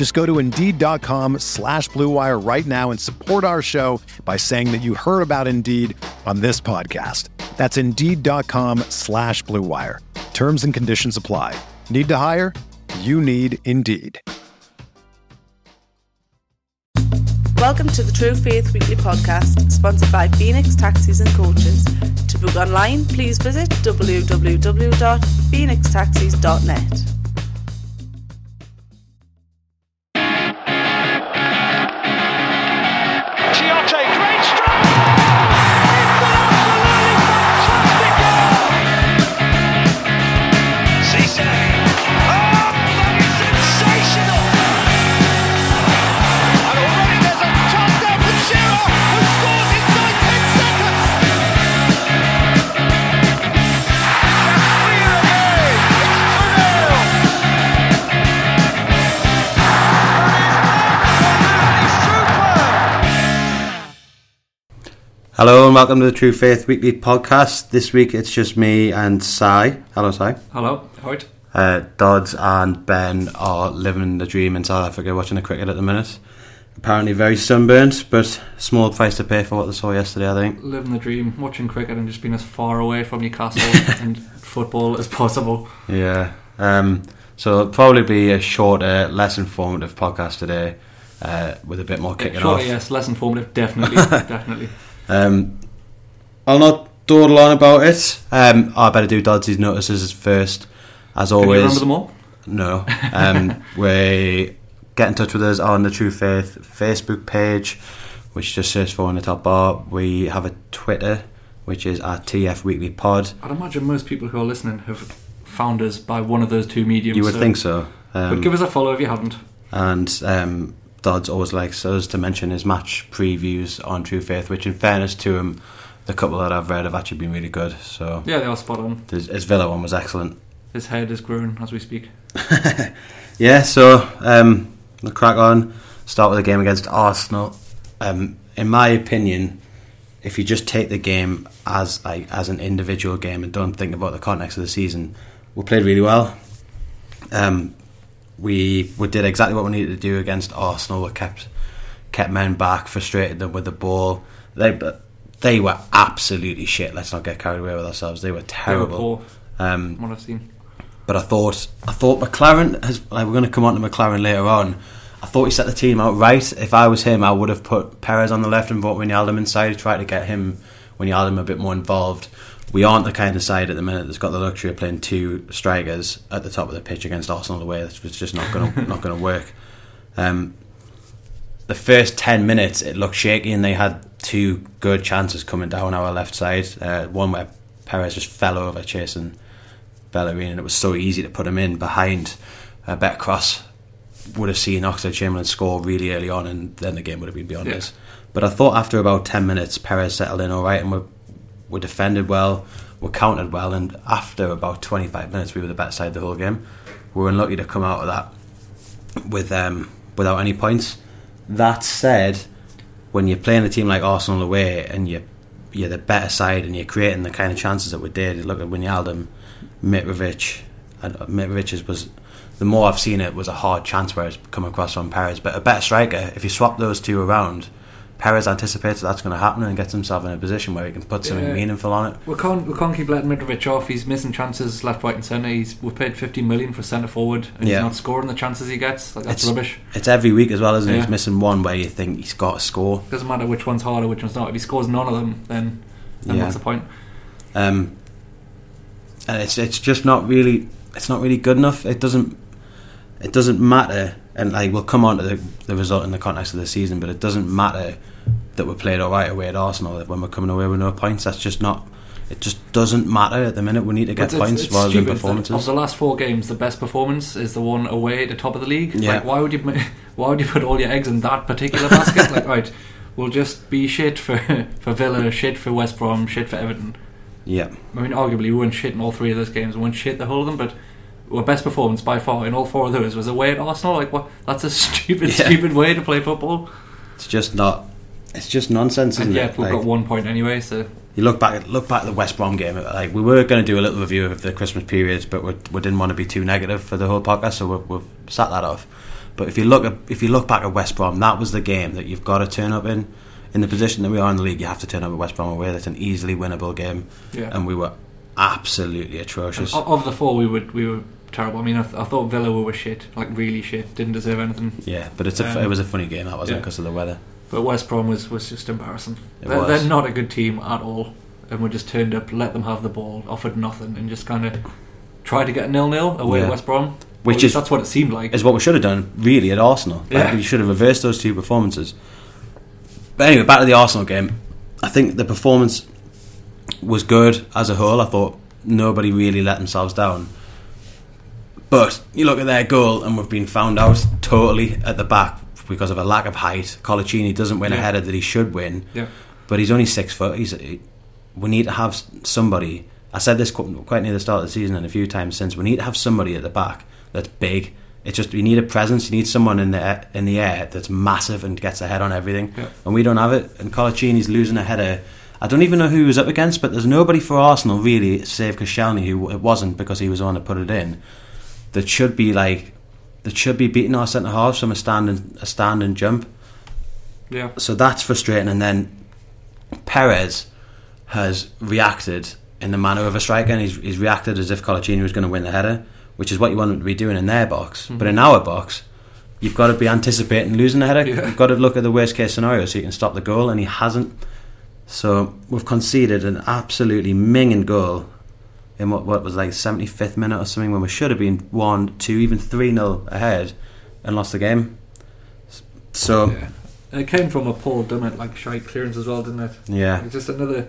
Just go to Indeed.com slash BlueWire right now and support our show by saying that you heard about Indeed on this podcast. That's Indeed.com slash BlueWire. Terms and conditions apply. Need to hire? You need Indeed. Welcome to the True Faith Weekly podcast, sponsored by Phoenix Taxis and Coaches. To book online, please visit www.phoenixtaxis.net. and welcome to the True Faith Weekly podcast. This week it's just me and Sai. Hello, Sai. Hello, Howard. Uh, Dodds and Ben are living the dream in South Africa, watching the cricket at the minute. Apparently very sunburnt, but small price to pay for what they saw yesterday. I think. Living the dream, watching cricket and just being as far away from Newcastle and football as possible. Yeah. Um, so it'll probably be a shorter, less informative podcast today, uh, with a bit more kicking Sure, off. yes, less informative, definitely, definitely. Um, I'll not dawdle on about it. Um, I better do Dodds' notices first, as Can you always. remember them all? No. Um, we get in touch with us on the True Faith Facebook page, which just says for in the top bar. We have a Twitter, which is our TF Weekly Pod. I'd imagine most people who are listening have found us by one of those two mediums. You would think so. Um, but give us a follow if you haven't. and um, Dodds always likes us to mention his match previews on True Faith, which, in fairness to him, the couple that I've read have actually been really good. So Yeah, they are spot on. his, his Villa one was excellent. His head is growing as we speak. Yeah, so um, we'll crack on. Start with the game against Arsenal. Um, in my opinion, if you just take the game as like as an individual game and don't think about the context of the season, we played really well. Um, we we did exactly what we needed to do against Arsenal. We kept kept men back, frustrated them with the ball. They but they were absolutely shit. Let's not get carried away with ourselves. They were They were terrible. Um, what I've seen. but I thought I thought McClaren has. Like, we're going to come on to McClaren later on. I thought he set the team out right. If I was him, I would have put Perez on the left and brought Wijnaldum inside, try to get him Wijnaldum a bit more involved. We aren't the kind of side at the minute that's got the luxury of playing two strikers at the top of the pitch against Arsenal away. That's it's just not going to not going to work. Um, the first 10 minutes it looked shaky and they had two good chances coming down our left side. Uh, one where Perez just fell over chasing Bellerin and it was so easy to put him in behind a better cross. Would have seen Oxlade Chamberlain score really early on and then the game would have been beyond Yeah. us. But I thought after about 10 minutes Perez settled in alright and we we defended well, we countered well and after about 25 minutes we were the better side the whole game. We were unlucky to come out of that with um, without any points. That said, when you're playing a team like Arsenal away and you you're the better side and you're creating the kind of chances that we did. Look at Wijnaldum, Mitrovic, and uh, Mitrovic's was the more I've seen it was a hard chance where it's come across from Perez. But a better striker, if you swap those two around, Perez anticipates that's going to happen and gets himself in a position where he can put something Yeah. meaningful on it. We can't we can't keep letting Mitrovic off. He's missing chances left, right, and centre. He's we've paid fifty million for centre forward, and Yeah. he's not scoring the chances he gets. Like that's It's- rubbish. It's every week as well, isn't it? Yeah. He's missing one where you think he's got to score. Doesn't matter which one's harder, which one's not. If he scores none of them, then then Yeah. what's the point? Um, and it's it's just not really it's not really good enough. It doesn't it doesn't matter, and like we'll come on to the, the result in the context of the season, but it doesn't matter that we played all right away at Arsenal when we're coming away with no points. That's just not. It just doesn't matter at the minute. We need to get It's- points it's rather than stupid performances. Of the last four games, the best performance is the one away at the top of the league. Yeah. Like, why would you why would you put all your eggs in that particular basket? like, right, we'll just be shit for for Villa, shit for West Brom, shit for Everton. yeah, I mean, arguably we weren't shit in all three of those games. We weren't shit the whole of them, but our best performance by far in all four of those was away at Arsenal. Like, what? That's a stupid, Yeah. stupid way to play football. it's just not. It's just nonsense, isn't And it? yet we've Like, got one point anyway. So you look back look back at the West Brom game. Like we were going to do a little review of the Christmas periods, but we, we didn't want to be too negative for the whole podcast, so we've, we've sat that off. But if you look at if you look back at West Brom, that was the game that you've got to turn up in. In the position that we are in the league, you have to turn up at West Brom away. That's an easily winnable game, yeah. and we were absolutely atrocious. of, of the four, we would we were terrible. I mean, I, th- I thought Villa were shit, like really shit. Didn't deserve anything. Yeah, but it's a, Um, it was a funny game, that wasn't it, yeah. because of the weather. But West Brom was, was just embarrassing. They're, was. they're not a good team at all. And we just turned up, let them have the ball, offered nothing, and just kind of tried to get a nil nil away Yeah. at West Brom. Which Or at least is- that's what it seemed like. is what we should have done really at Arsenal. Like, Yeah. we should have reversed those two performances. But anyway, back to the Arsenal game. I think the performance was good as a whole. I thought nobody really let themselves down. But you look at their goal, and we've been found out totally at the back because of a lack of height. Coloccini doesn't win a header that he should win, yeah. but he's only six foot. He's he, we need to have somebody. I said this quite near the start of the season and a few times since. We need to have somebody at the back that's big. It's just we need a presence. You need someone in the air, in the air that's massive and gets ahead on everything. Yeah. And we don't have it. And Coloccini's losing a header. I don't even know who he was up against, but there's nobody for Arsenal really, save Koscielny, who it wasn't because he was the one to put it in. That should be like that should be beating our centre halves from a standing a stand and jump Yeah. so that's frustrating. And then Perez has reacted in the manner of a striker, and he's, he's reacted as if Coloccini was going to win the header, which is what you want him to be doing in their box. Mm-hmm. But in our box, you've got to be anticipating losing the header. Yeah. You've got to look at the worst case scenario so you can stop the goal, and he hasn't. So we've conceded an absolutely minging goal in what, what was like 75th minute or something when we should have been 1, 2, even 3 0 ahead and lost the game. So, yeah. And it came from a Paul Dummett like shite clearance as well, didn't it? yeah. It's just another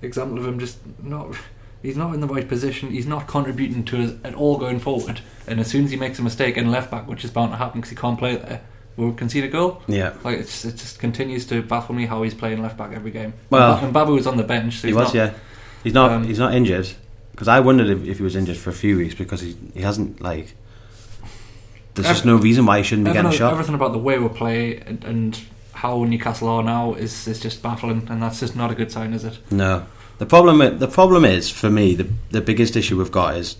example of him just not. He's not in the right position. He's not contributing to us at all going forward. And as soon as he makes a mistake in left back, which is bound to happen because he can't play there, we'll concede a goal. Yeah. Like it's, it just continues to baffle me how he's playing left back every game. Well- and Mbabu was on the bench. So He he's was, not, yeah. He's not. Um, he's not injured because I wondered if, if he was injured for a few weeks because he he hasn't like. There's just no reason why he shouldn't be getting a shot. everything about the way we play and, and how Newcastle are now is is just baffling, and that's just not a good sign, is it? No, the problem the problem is for me the the biggest issue we've got is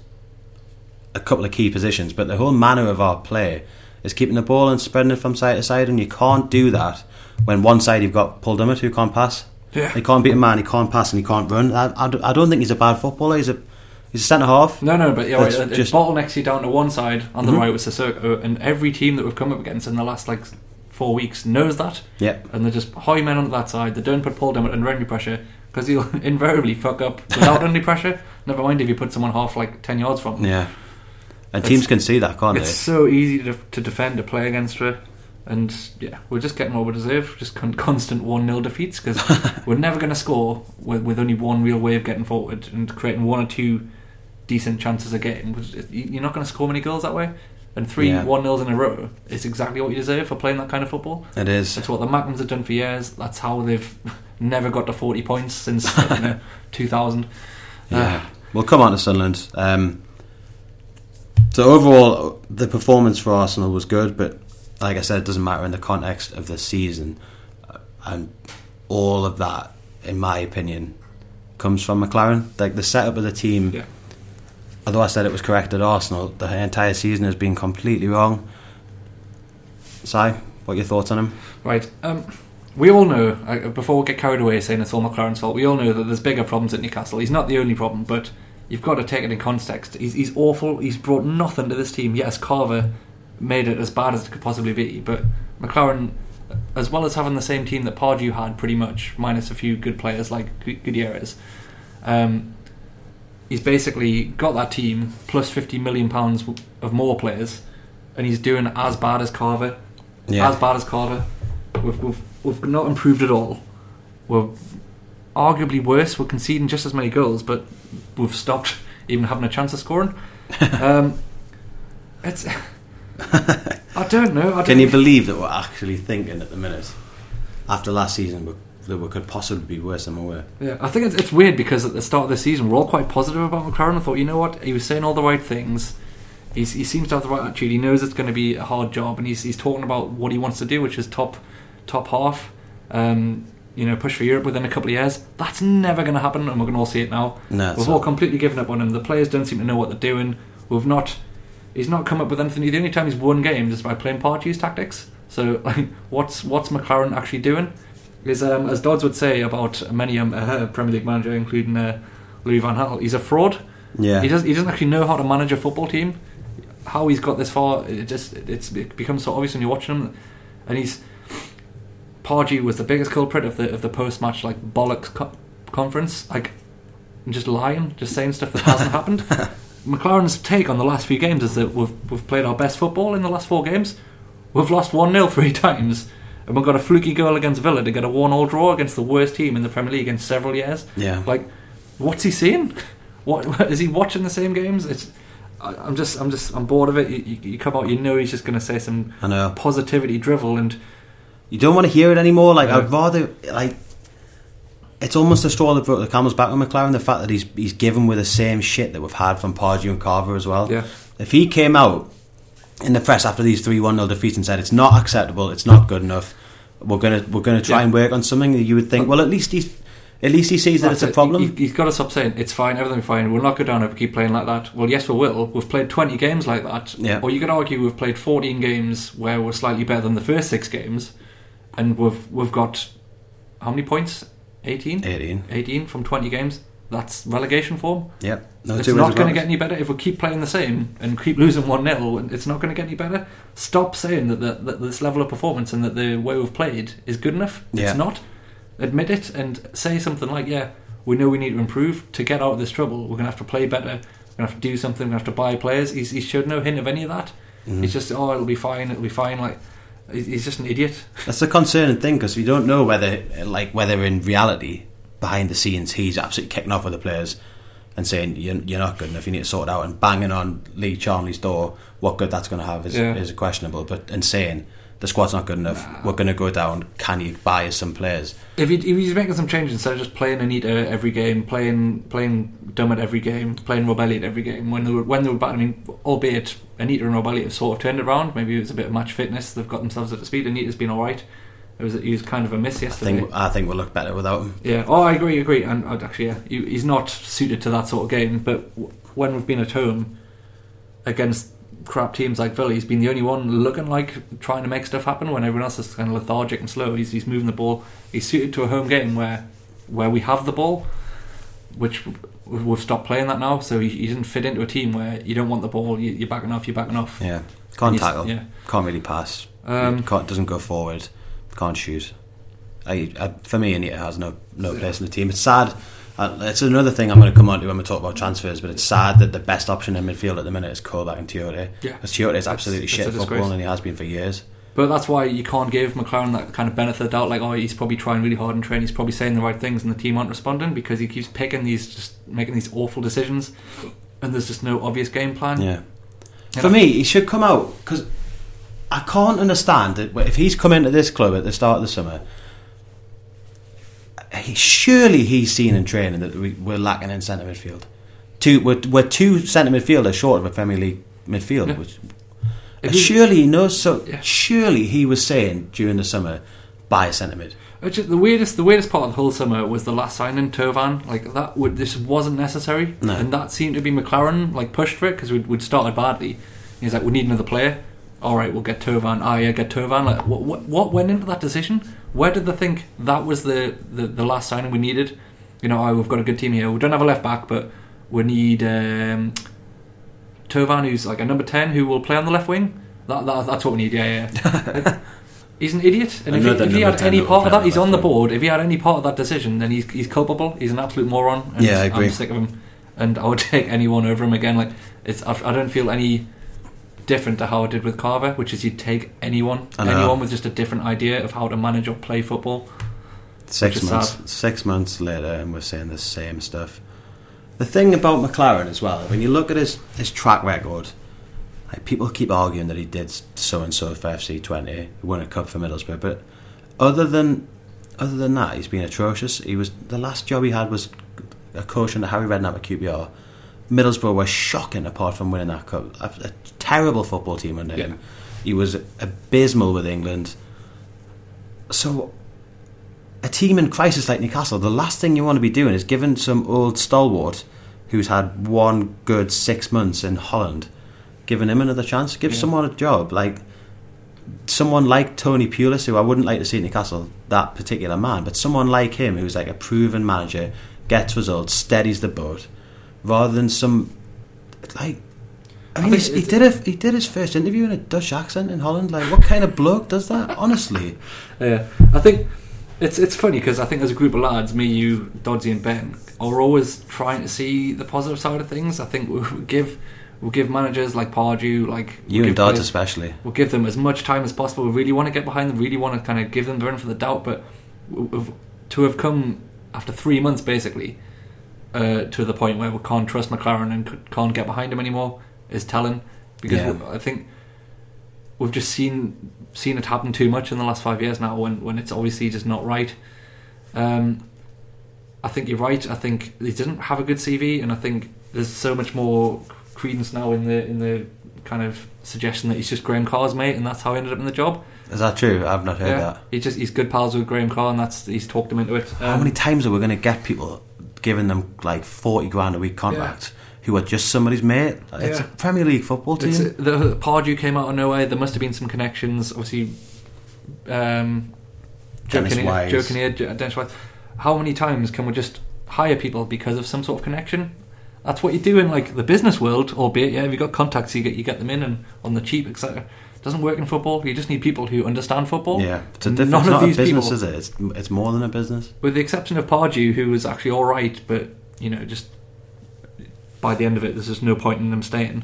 a couple of key positions, but the whole manner of our play is keeping the ball and spreading it from side to side, and you can't do that when one side you've got Paul Dummett who can't pass. Yeah. He can't beat a man. He can't pass and he can't run. I, I, don't- I don't think he's a bad footballer. He's a he's a centre half. No, no, but yeah, right, it, just- it bottlenecks you down to one side on the Mhm. right with Sissoko, and every team that we've come up against in the last like four weeks knows that, Yeah, and they're just high men onto that side. They don't put Paul Dummett under any pressure because he'll invariably fuck up without any pressure. Never mind if you put someone half like ten yards from. him. yeah. And It's- teams can see that, can't they? It's so easy to, to defend, to play against her. And yeah, we're just getting what we deserve. Just con- constant 1 0 defeats because we're never going to score with, with only one real way of getting forward and creating one or two decent chances a game. You- You're not going to score many goals that way. And three Yeah. 1 0s in a row is exactly what you deserve for playing that kind of football. It is. That's what the Mackems have done for years. That's how they've never got to 40 points since you know, 2000. Yeah. We'll come on to Sunderland. Um, so overall, the performance for Arsenal was good, but like I said, it doesn't matter in the context of the season, Uh, and all of that, in my opinion, comes from McClaren. Like the setup of the team. Yeah. Although I said it was correct at Arsenal, the entire season has been completely wrong. Si, what are your thoughts on him? Right. Um, we all know, uh, before we get carried away saying it's all McClaren's fault, we all know that there's bigger problems at Newcastle. He's not the only problem, but you've got to take it in context. He's, he's awful. He's brought nothing to this team. Yes, Carver made it as bad as it could possibly be, but McClaren, as well as having the same team that Pardew had pretty much, minus a few good players like Gu- Gutierrez, Um, he's basically got that team plus fifty million pounds of more players, and he's doing as bad as Carver, Yeah. as bad as Carver. We've, we've we've not improved at all. We're arguably worse. We're conceding just as many goals, but we've stopped even having a chance of scoring. Um, it's I don't know. I don't Can you believe that we're actually thinking at the minute, after last season, that we could possibly be worse than we were? Yeah, I think it's, it's weird because at the start of the season we're all quite positive about McClaren. I thought, you know what, he was saying all the right things. He's, he seems to have the right attitude. He knows it's going to be a hard job, and he's he's talking about what he wants to do, which is top top half. Um, you know, push for Europe within a couple of years. That's never going to happen, and we're going to all see it now. No, We've all completely given up on him. The players don't seem to know what they're doing. We've not. He's not come up with anything. The only time he's won games is by playing Pardew's tactics. So, like, what's what's McClaren actually doing? Is um, as Dodds would say about many um, uh, Premier League manager, including uh, Louis Van Gaal, he's a fraud. Yeah. He does. He doesn't actually know how to manage a football team. How he's got this far, it just it's it becomes so obvious when you're watching him, and he's Pardew was the biggest culprit of the of the post match like bollocks co- conference, like just lying, just saying stuff that hasn't happened. McClaren's take on the last few games is that we've we've played our best football in the last four games. We've lost one 0 three times, and we've got a fluky goal against Villa to get a one all draw against the worst team in the Premier League in several years. Yeah. like what's he seeing? What is he watching the same games? It's I, I'm just I'm just I'm bored of it. You, you, you come out, you know he's just going to say some I know. positivity drivel, and You don't want to hear it anymore. Like No. I'd rather like. It's almost a straw that broke the camel's back with McClaren. The fact that he's he's given with the same shit that we've had from Pardew and Carver as well. Yeah. If he came out in the press after these three one 0 defeats and said it's not acceptable, it's not good enough, we're gonna we're gonna try Yeah. and work on something, you would think. Well, at least he's at least he sees that That's it's a it. problem. He, has got to stop saying it's fine, everything's fine. We'll not go down if we keep playing like that. Well, yes, we will. We've played 20 games like that. Yeah. Or you could argue we've played 14 games where we're slightly better than the first six games, and we've we've got how many points? 18. 18. 18 from 20 games. That's relegation form. Yep. No it's not going to get any better if we keep playing the same and keep losing 1 0. It's not going to get any better. Stop saying that, that, that this level of performance and that the way we've played is good enough. Yeah. It's not. Admit it and say something like, yeah, we know we need to improve. To get out of this trouble, we're going to have to play better. We're going to have to do something. We're going to have to buy players. He's, he showed no hint of any of that. Mm-hmm. He's just, oh, it'll be fine, it'll be fine. Like, he's just an idiot. That's the concerning thing because we don't know whether, like, whether in reality, behind the scenes, he's absolutely kicking off with the players and saying you're, you're not good enough. You need to sort it out and banging on Lee Charnley's door. What good that's going to have is, Yeah. is questionable. But and saying the squad's not good enough, we're going to go down. Can you buy us some players? If, he, if he's making some changes instead of just playing Anita every game, playing playing Dummett every game, playing Rob Elliott every game, when they were when they were bad, I mean, albeit Anita and Rob Elliott have sort of turned it around. Maybe it was a bit of match fitness. They've got themselves up to speed. Anita's been all right. It was he was kind of a miss I yesterday. think I think we'll look better without him. Yeah. Oh, I agree. Agree. And I'd actually, yeah, he, he's not suited to that sort of game. But w- when we've been at home against crap teams like Villa, he's been the only one looking like trying to make stuff happen. When everyone else is kind of lethargic and slow, he's he's moving the ball. He's suited to a home game where where we have the ball, which we've stopped playing that now. So he, he doesn't fit into a team where you don't want the ball. You, you're backing off. You're backing off. Yeah, can't tackle. yeah. Can't really pass. Um, can't, doesn't go forward. Can't shoot. I, I, for me, Anita has no no place in the team. It's sad. Uh, it's another thing I'm going to come on to when we talk about transfers. But it's sad that the best option in midfield at the minute is Colback and Tioté. Yeah. because Tioté is absolutely It's- shit it's football, and he has been for years. But that's why you can't give McClaren that kind of benefit of the doubt. Like, oh, he's probably trying really hard in training. He's probably saying the right things, and the team aren't responding because he keeps picking these, just making these awful decisions, and there's just no obvious game plan. Yeah. You For know? me, he should come out because I can't understand that if he's come into this club at the start of the summer. He, surely he's seen in training that we, we're lacking in centre midfield. Two, we're, we're two centre midfielders short of a Premier League midfield. Yeah. Which, you- surely he knows. So Yeah. surely he was saying during the summer, buy a centre mid. The weirdest, the weirdest part of the whole summer was the last signing, Thauvin. Like that, would, this wasn't necessary, No. and that seemed to be McClaren like pushed for it because we'd, we'd started badly. He's like, we need another player. All right, we'll get Thauvin. Ah, yeah, get Thauvin. Like, what, what, what went into that decision? Where did they think that was the, the, the last signing we needed? You know, oh, we've got a good team here. We don't have a left back, but we need um, Thauvin, who's like a number ten, who will play on the left wing. That, that that's what we need. Yeah, yeah. He's an idiot, and if he, if he had any part of that, he's on the board. If he had any part of that decision, then he's he's culpable. He's an absolute moron. And Yeah, I agree. I'm sick of him, and I would take anyone over him again. Like it's, I, I don't feel any different to how I did with Carver, which is you'd take anyone, anyone with just a different idea of how to manage or play football. Six months, sad. six months later, and we're saying the same stuff. The thing about McClaren as well, when you look at his his track record, like people keep arguing that he did so and so for FC Twente, won a cup for Middlesbrough, but other than other than that, he's been atrocious. He was the last job he had was a coach under Harry Redknapp at QPR. Middlesbrough were shocking apart from winning that cup. Terrible football team under Yeah. him. He was abysmal with England. So a team in crisis like Newcastle, the last thing you want to be doing is giving some old stalwart who's had one good six months in Holland, giving him another chance. Give Yeah. someone a job. Like someone like Tony Pulis, who I wouldn't like to see at Newcastle, that particular man, but someone like him who's like a proven manager, gets results, steadies the boat, rather than some like. I mean, he did a, he did his first interview in a Dutch accent in Holland. Like, what kind of bloke does that? Honestly, Yeah, I think it's it's funny because I think as a group of lads, me, you, Dodgy, and Ben, are always trying to see the positive side of things. I think we'll give we'll give managers like Pardew, like you we'll and give Dodds especially. We'll give them as much time as possible. We really want to get behind them. Really want to kind of give them the benefit of the doubt. But to have come after three months, basically, uh, to the point where we can't trust McClaren and can't get behind him anymore is telling. Because Yeah. I think we've just seen seen it happen too much in the last five years now. When when it's obviously just not right. Um, I think you're right. I think he didn't have a good CV, and I think there's so much more credence now in the in the kind of suggestion that he's just Graham Carr's mate, and that's how he ended up in the job. Is that true? I've not heard yeah, that. he just he's good pals with Graham Carr, and that's he's talked him into it. How Um, many times are we going to get people giving them like forty grand a week contracts who are just somebody's mate? It's Yeah. a Premier League football team. It's, the Pardew came out of nowhere. There must have been some connections. Obviously, um, Dennis Wise. Joe Kinnear, Jo- Dennis Wise. How many times can we just hire people because of some sort of connection? That's what you do in like the business world, albeit yeah, if you've got contacts, you get you get them in and on the cheap, etc. Doesn't work in football. You just need people who understand football. yeah, it's a. None It's of these business, people, is it? It's, it's more than a business. with the exception of Pardew, who was actually all right, but you know, just by the end of it, there's just no point in them staying.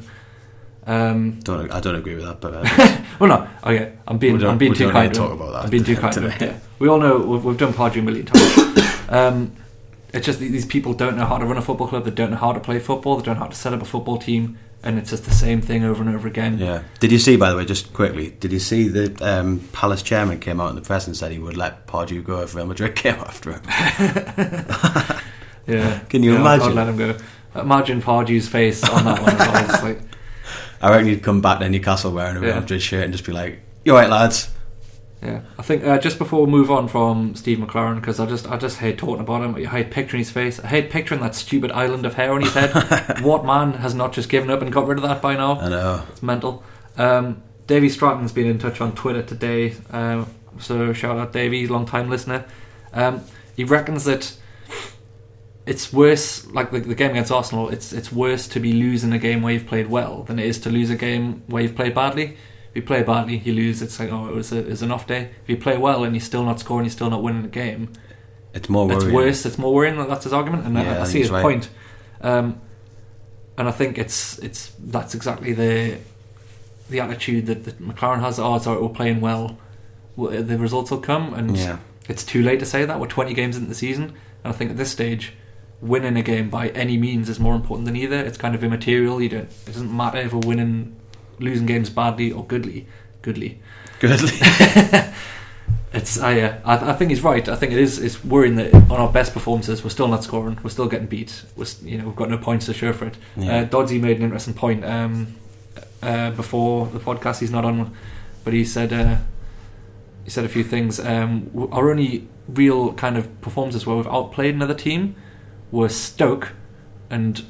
Um, Don't I don't agree with that, but uh, Well, no. Okay, I'm being I'm being too kind. to talk about that I'm being too kind. to him, today. yeah. We all know we've, we've done Pardew a million times. um, it's just these people don't know how to run a football club. They don't know how to play football. They don't know how to set up a football team, and it's just the same thing over and over again. yeah. Did you see, by the way, just quickly? Did you see the um, Palace chairman came out in the press and said he would let Pardew go if Real Madrid came after him? Yeah. Can you Yeah, imagine? I'd let him go. Imagine Pardew's face on that one. As well. It's like, I reckon he'd come back to Newcastle wearing a Real Yeah. Madrid shirt and just be like, "You're right, lads?" Yeah, I think uh, just before we move on from Steve McClaren, because I just I just hate talking about him. I hate picturing his face. I hate picturing that stupid island of hair on his head. what man has not just given up and got rid of that by now? I know. It's mental. Um, Davey Stratton's been in touch on Twitter today, um, so shout out Davey, long time listener. Um, he reckons that it's worse, like the, the game against Arsenal. It's it's worse to be losing a game where you've played well than it is to lose a game where you've played badly. If you play badly, you lose. It's like oh, it was a, it was an off day. If you play well and you're still not scoring, you're still not winning the game. It's more worrying. It's worse. It's more worrying. That's his argument, and I- Yeah, I, I see his right. point. Um, and I think it's it's that's exactly the the attitude that, that McClaren has. Oh, it's all right, we're playing well. Well, The results will come, and Yeah. it's too late to say that. We're 20 games into the season, and I think at this stage, winning a game by any means is more important than either. It's kind of immaterial. You don't. It doesn't matter if we're winning, losing games badly or goodly. Goodly. Goodly. It's I, uh, I I think he's right. I think it is it's worrying that on our best performances we're still not scoring. We're still getting beat. We're, you know, we've got no points to show for it. Yeah. Uh, Doddsy made an interesting point um, uh, before the podcast. He's not on, but he said uh, he said a few things. Um, our only real kind of performances where we've outplayed another team were Stoke and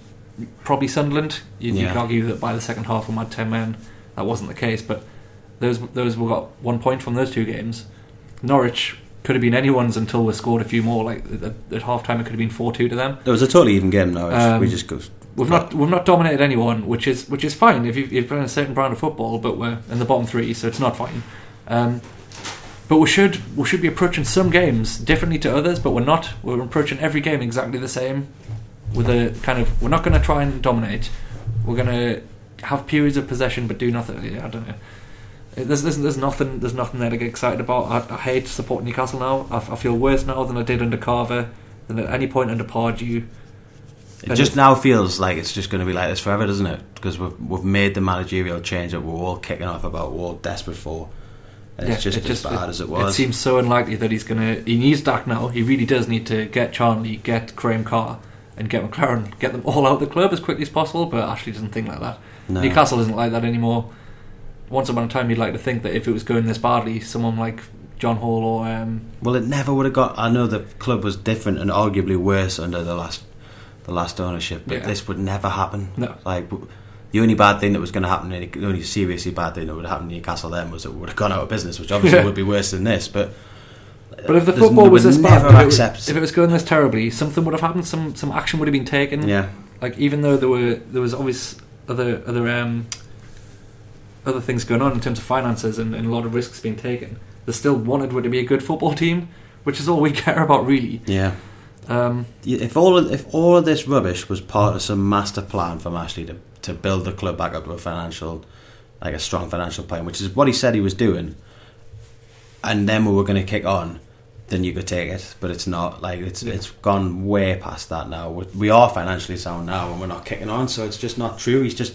probably Sunderland. You, you could argue that by the second half we had ten men. That wasn't the case, but those those we got one point from those two games. Norwich could have been anyone's until we scored a few more. Like at, at half time, it could have been four two to them. It was a totally even game. Now Um, we just go. We've not we've not dominated anyone, which is which is fine if you've, you've playing a certain brand of football, but we're in the bottom three, so it's not fine. Um, But we should we should be approaching some games differently to others, but we're not. We're approaching every game exactly the same. With a kind of, we're not going to try and dominate. We're going to have periods of possession, but do nothing. I don't know. There's, there's, there's nothing there's nothing there to get excited about. I, I hate supporting Newcastle now. I, I feel worse now than I did under Carver, than at any point under Pardew. It just now feels like it's just going to be like this forever, doesn't it? Because we've we've made the managerial change that we're all kicking off about, we're all desperate for. And it's just it as bad as it was. It seems so unlikely that he's gonna. He needs Dak now. He really does need to get Charlie, get Graham Carr, and get McClaren, get them all out of the club as quickly as possible. But Ashley doesn't think like that. No. Newcastle isn't like that anymore. Once upon a time, you'd like to think that if it was going this badly, someone like John Hall or um, Well, it never would have got. I know the club was different and arguably worse under the last the last ownership, but Yeah. this would never happen. No. Like the only bad thing that was going to happen, the only seriously bad thing that would happen in Newcastle then was it would have gone out of business, which obviously Yeah. would be worse than this. But But if the football was this bad, if it was, if it was going this terribly, something would have happened. Some some action would have been taken. yeah, Like even though there were there was always other other um, other things going on in terms of finances and, and a lot of risks being taken, they still wanted it to be a good football team, which is all we care about really. yeah. Um, If all of, if all of this rubbish was part of some master plan from Ashley to to build the club back up to a financial, like a strong financial plan, which is what he said he was doing, and then we were going to kick on, then you could take it. But it's not like it's Yeah. it's gone way past that now. We- We are financially sound now, and we're not kicking on, so it's just not true. He's just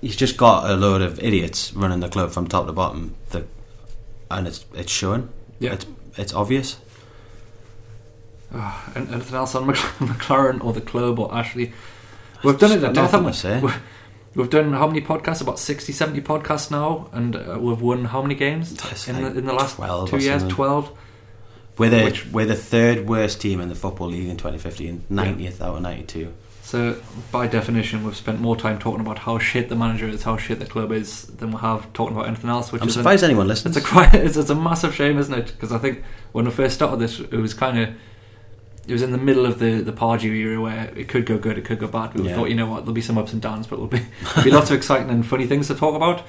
he's just got a load of idiots running the club from top to bottom. The, and it's it's showing. Yeah. it's it's obvious. Ah, and anything else on McClaren or the club or Ashley? We've done it at death, Nothing haven't say. we? We've done how many podcasts? About 60, 70 podcasts now, and uh, we've won how many games in like the in the last 12 two years? something. Twelve. We're the, Which- we're the third worst team in the Football League in 2015, 90th out of 92. So, by definition, we've spent more time talking about how shit the manager is, how shit the club is, than we have talking about anything else. Which I'm is surprised an, anyone listens. it's a quite, it's, it's a massive shame, isn't it? Because I think when we first started this, it was kind of it was in the middle of the the Pardew era where it could go good, it could go bad. We Yeah. thought, you know what, there'll be some ups and downs, but there'll be there'll be lots of exciting and funny things to talk about.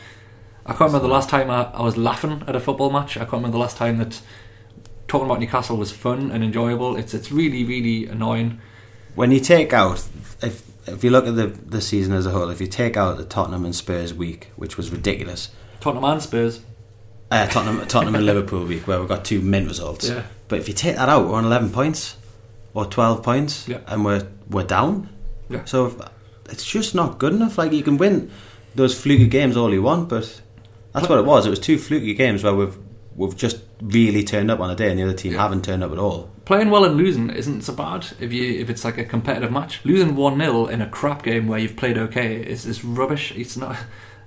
I can't remember the last time I, I was laughing at a football match. I can't remember the last time that talking about Newcastle was fun and enjoyable. It's it's really really annoying. when you take out, if if you look at the, the season as a whole, if you take out the Tottenham and Spurs week, which was ridiculous, Tottenham and Spurs. uh, Tottenham, Tottenham and Liverpool week, where we got two mint results. Yeah. But if you take that out, we're on 11 points or 12 points, Yeah. and we're we're down. Yeah. So if, it's just not good enough. Like you can win those fluky games all you want, but that's what it was. It was two fluky games where we've we've just really turned up on a day, and the other team Yeah. haven't turned up at all. playing well and losing isn't so bad if you if it's like a competitive match. Losing one 0 in a crap game where you've played okay is, is rubbish. It's not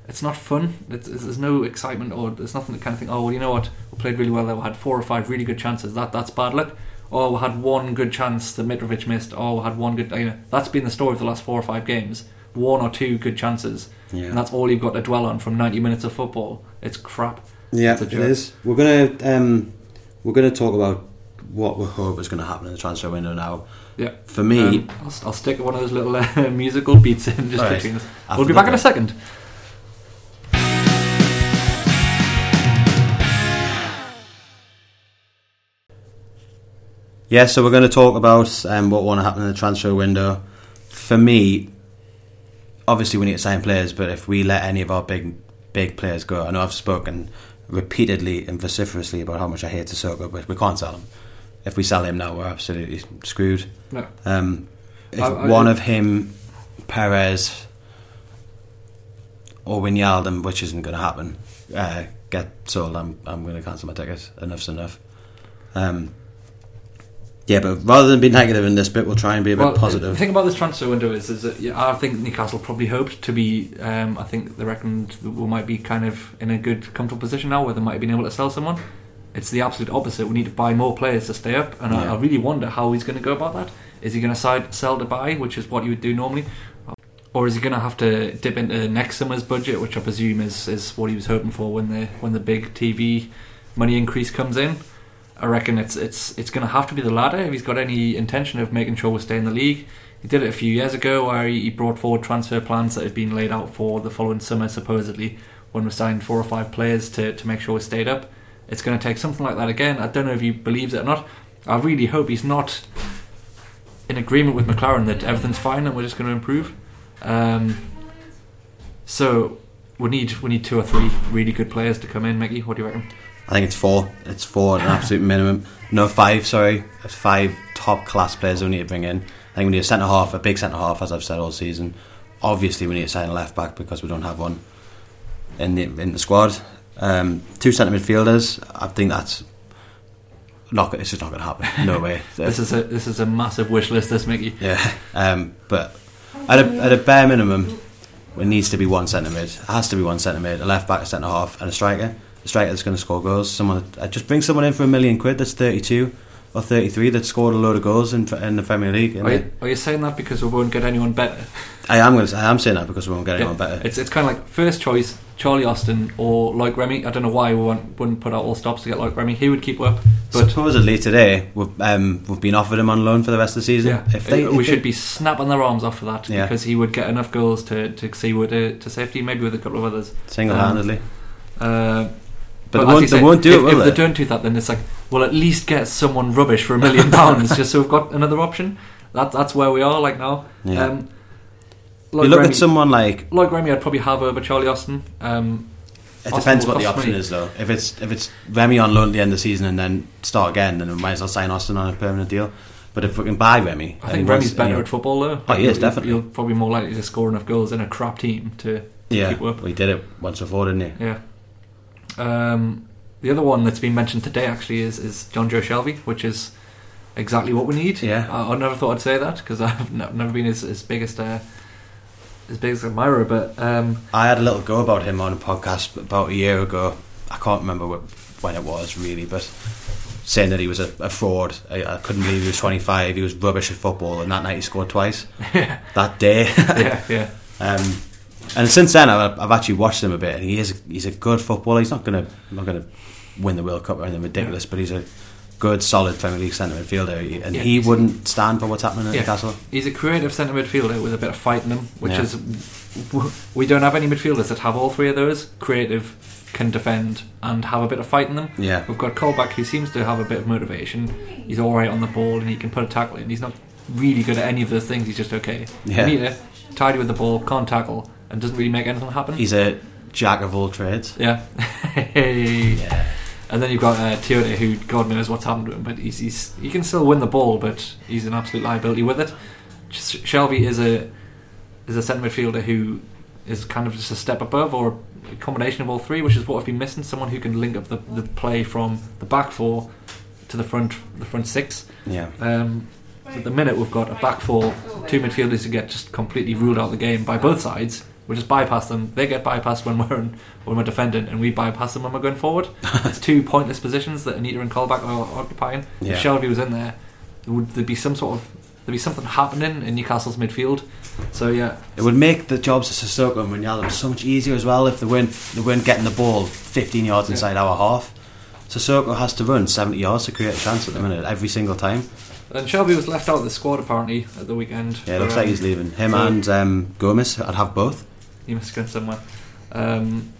it's not fun. It's, it's, there's no excitement or there's nothing to kind of think. Oh well, you know what? We played really well. There. We had four or five really good chances. That that's bad luck. Oh, we had one good chance that Mitrovic missed. Oh, we had one good. You know, that's been the story of the last four or five games. One or two good chances, Yeah. and that's all you've got to dwell on from 90 minutes of football. It's crap. Yeah, It's it is. We're gonna um, we're gonna talk about what we hope is going to happen in the transfer window now. Yeah. For me, Um, I'll, I'll stick one of those little uh, musical beats in just Right. between us. We'll be back in a second. Yeah, so we're going to talk about um, what want to happen in the transfer window. For me, obviously we need to sign players, but if we let any of our big big players go, I know I've spoken repeatedly and vociferously about how much I hate Sissoko, but we can't sell him. If we sell him now, we're absolutely screwed. No. Um, if I- I- one of him, Perez, or Wijnaldum, which isn't going to happen, uh, get sold, I'm I'm going to cancel my ticket. Enough's enough. Um, yeah, but rather than be negative in this bit, we'll try and be a bit positive. The thing about this transfer window is, is that yeah, I think Newcastle probably hoped to be. Um, I think they reckoned that we might be kind of in a good, comfortable position now, where they might have been able to sell someone. It's the absolute opposite. We need to buy more players to stay up, and I, I really wonder how he's going to go about that. Is he going to side, sell to buy, which is what you would do normally, or is he going to have to dip into next summer's budget, which I presume is, is what he was hoping for when the when the big TV money increase comes in? I reckon it's it's it's going to have to be the latter if he's got any intention of making sure we stay in the league. He did it a few years ago where he brought forward transfer plans that had been laid out for the following summer, supposedly, when we signed four or five players to, to make sure we stayed up. it's going to take something like that again. I don't know if he believes it or not. I really hope he's not in agreement with McClaren that everything's fine and we're just going to improve. Um, so we need we need two or three really good players to come in. Mickey, what do you reckon? I think it's four. It's four at an absolute minimum. No, five. Sorry, it's five top class players we need to bring in. I think we need a centre half, a big centre half, as I've said all season. Obviously, we need a left back because we don't have one in the in the squad. Um, two centre midfielders. I think that's not. It's just not going to happen. No way. This is a this is a massive wish list. This Mickey. Yeah, um, but at a, at a bare minimum, it needs to be one centre mid. It has to be one centre mid, a left back, a centre half, and a striker. Striker that's going to score goals. Someone uh, just bring someone in for a million quid. That's thirty-two or thirty-three that scored a load of goals in in the Premier League. Are you, are you saying that because we won't get anyone better? I am going to. I am saying that because we won't get anyone better. It's it's kind of like first choice Charlie Austin or Loic Remy. I don't know why we won't, wouldn't put out all stops to get Loic Remy. He would keep up. But supposedly today we've um, we've been offered him on loan for the rest of the season. Yeah, if they, we if should they, be snapping their arms off for that yeah. because he would get enough goals to to see with to, to safety, maybe with a couple of others single-handedly. Um, uh, but, but they, won't, say, they won't do if, it. Will if they? they don't do that, then it's like, well, at least get someone rubbish for a million pounds, just so we've got another option. That that's where we are like now. Yeah. Um, like you look Remy, at someone like like Remy, I'd probably have over Charlie Austin. Um, it depends what the option is, though. If it's if it's Remy on loan at the end of the season and then start again, then we might as well sign Austin on a permanent deal. But if we can buy Remy, I think Remy's better at football, though. Oh, he is definitely. You're probably more likely to score enough goals in a crap team to, to yeah. keep up. We did it once before, didn't he? Yeah. Um, the other one that's been mentioned today actually is is Jonjo Shelvey, which is exactly what we need. Yeah. I, I never thought I'd say that because I've never been his, his biggest. Uh, as big as admirer, but um, I had a little go about him on a podcast about a year ago. I can't remember what, when it was really, but saying that he was a, a fraud. I, I, couldn't believe he was 25. He was rubbish at football, and that night he scored twice. Yeah. That day. yeah, yeah. Um, and since then, I've, I've, actually watched him a bit, and he is he's a good footballer. He's not gonna not gonna win the World Cup or anything ridiculous, yeah. but he's a good, solid Premier League centre midfielder, and yeah, he wouldn't stand for what's happening at yeah. Newcastle. He's a creative centre midfielder with a bit of fight in him, which yeah. is we don't have any midfielders that have all three of those. Creative, can defend, and have a bit of fight in them. Yeah, we've got Colback who seems to have a bit of motivation. He's all right on the ball and he can put a tackle in. He's not really good at any of those things. He's just okay. Yeah, tidy with the ball, can't tackle, and doesn't really make anything happen. He's a jack of all trades. Yeah. yeah. And then you've got uh, who God knows what's happened to him, but he's, he's he can still win the ball, but he's an absolute liability with it. Shelvey is a is a centre midfielder who is kind of just a step above, or a combination of all three, which is what we've been missing. Someone who can link up the, the play from the back four to the front the front six. Yeah. Um, at the minute, we've got a back four, two midfielders who get just completely ruled out of the game by both sides we just bypass them. They get bypassed when we're in, when we're defending, and we bypass them when we're going forward. it's two pointless positions that Anita and Colback are occupying. Yeah. If Shelvey was in there, would there be some sort of there'd be something happening in Newcastle's midfield? So yeah, it would make the jobs of Sissoko and Wijnaldum so much easier as well if they weren't they weren't getting the ball 15 yards inside yeah. our half. Sissoko has to run 70 yards to create a chance at the minute every single time. And Shelvey was left out of the squad apparently at the weekend. Yeah, it looks um, like he's leaving. Him so and um, Gomez, I'd have both he must go somewhere. Um,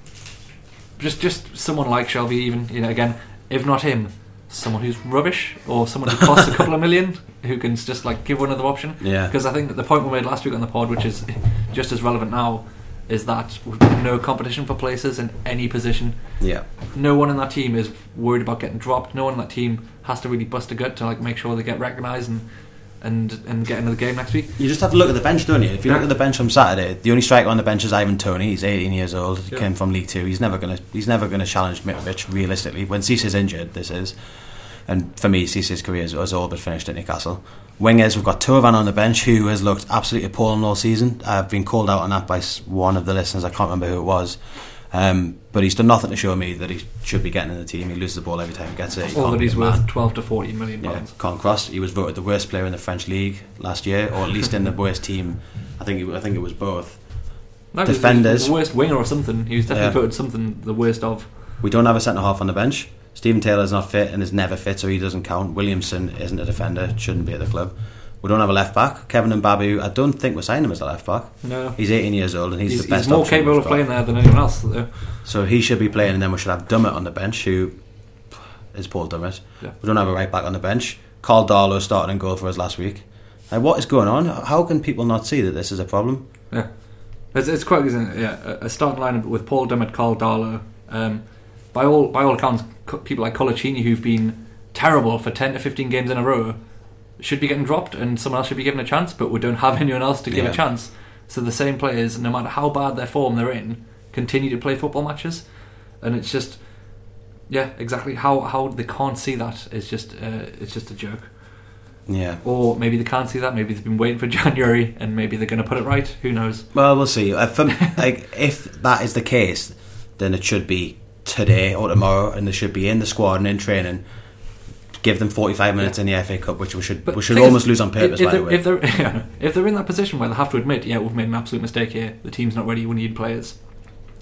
just just someone like Shelvey, even you know, again, if not him, someone who's rubbish or someone who costs a couple of million who can just like give one other option. Yeah. Because I think that the point we made last week on the pod, which is just as relevant now, is that we've got no competition for places in any position. Yeah. No one in that team is worried about getting dropped. No one in that team has to really bust a gut to like make sure they get recognised and and and get another game next week. You just have to look at the bench, don't you? If you yeah. look at the bench on Saturday, the only striker on the bench is Ivan Toney. He's 18 years old. He yeah. came from League Two. He's never gonna he's never gonna challenge Mitrovic realistically. When Cissé's injured, this is. And for me, Cissé's career is, all but finished at Newcastle. Wingers, we've got Thauvin on the bench who has looked absolutely appalling all season. I've been called out on that by one of the listeners. I can't remember who it was. Um, but he's done nothing to show me that he should be getting in the team. He loses the ball every time he gets it. He or that he's worth 12 to 14 million pounds. Yeah, Colin Cross, he was voted the worst player in the French league last year, or at least in the worst team. I think it, I think it was both. No, Defenders, the worst winger or something. He was definitely yeah. voted something the worst of. We don't have a centre half on the bench. Steven Taylor's not fit and is never fit, so he doesn't count. Williamson isn't a defender, shouldn't be at the club. We don't have a left back. Kevin Mbabu, I don't think we're signing him as a left back. No. He's 18 years old and he's, he's the best He's more capable of playing there than anyone else. Though. So he should be playing, and then we should have Dummett on the bench, who is Paul Dummett. Yeah. We don't have a right back on the bench. Karl Darlow started in goal for us last week. Like, what is going on? How can people not see that this is a problem? Yeah, it's, it's quite isn't it? yeah. A, a starting lineup with Paul Dummett, Karl Darlow. Um, by all by all accounts, people like Coloccini who've been terrible for ten to fifteen games in a row should be getting dropped, and someone else should be given a chance. But we don't have anyone else to give Yeah. a chance. So the same players, no matter how bad their form they're in, continue to play football matches, and it's just yeah, exactly how how they can't see that is just uh, it's just a joke. Yeah. Or maybe they can't see that. Maybe they've been waiting for January, and maybe they're going to put it right. Who knows? Well, we'll see. Uh, for, like, if that is the case, then it should be today or tomorrow, and they should be in the squad and in training. Give them forty-five minutes in the FA Cup, which we should we should almost is, lose on purpose. If, by the they're, way. if they're yeah, if they're in that position where they have to admit, yeah, we've made an absolute mistake here. The team's not ready. We need players.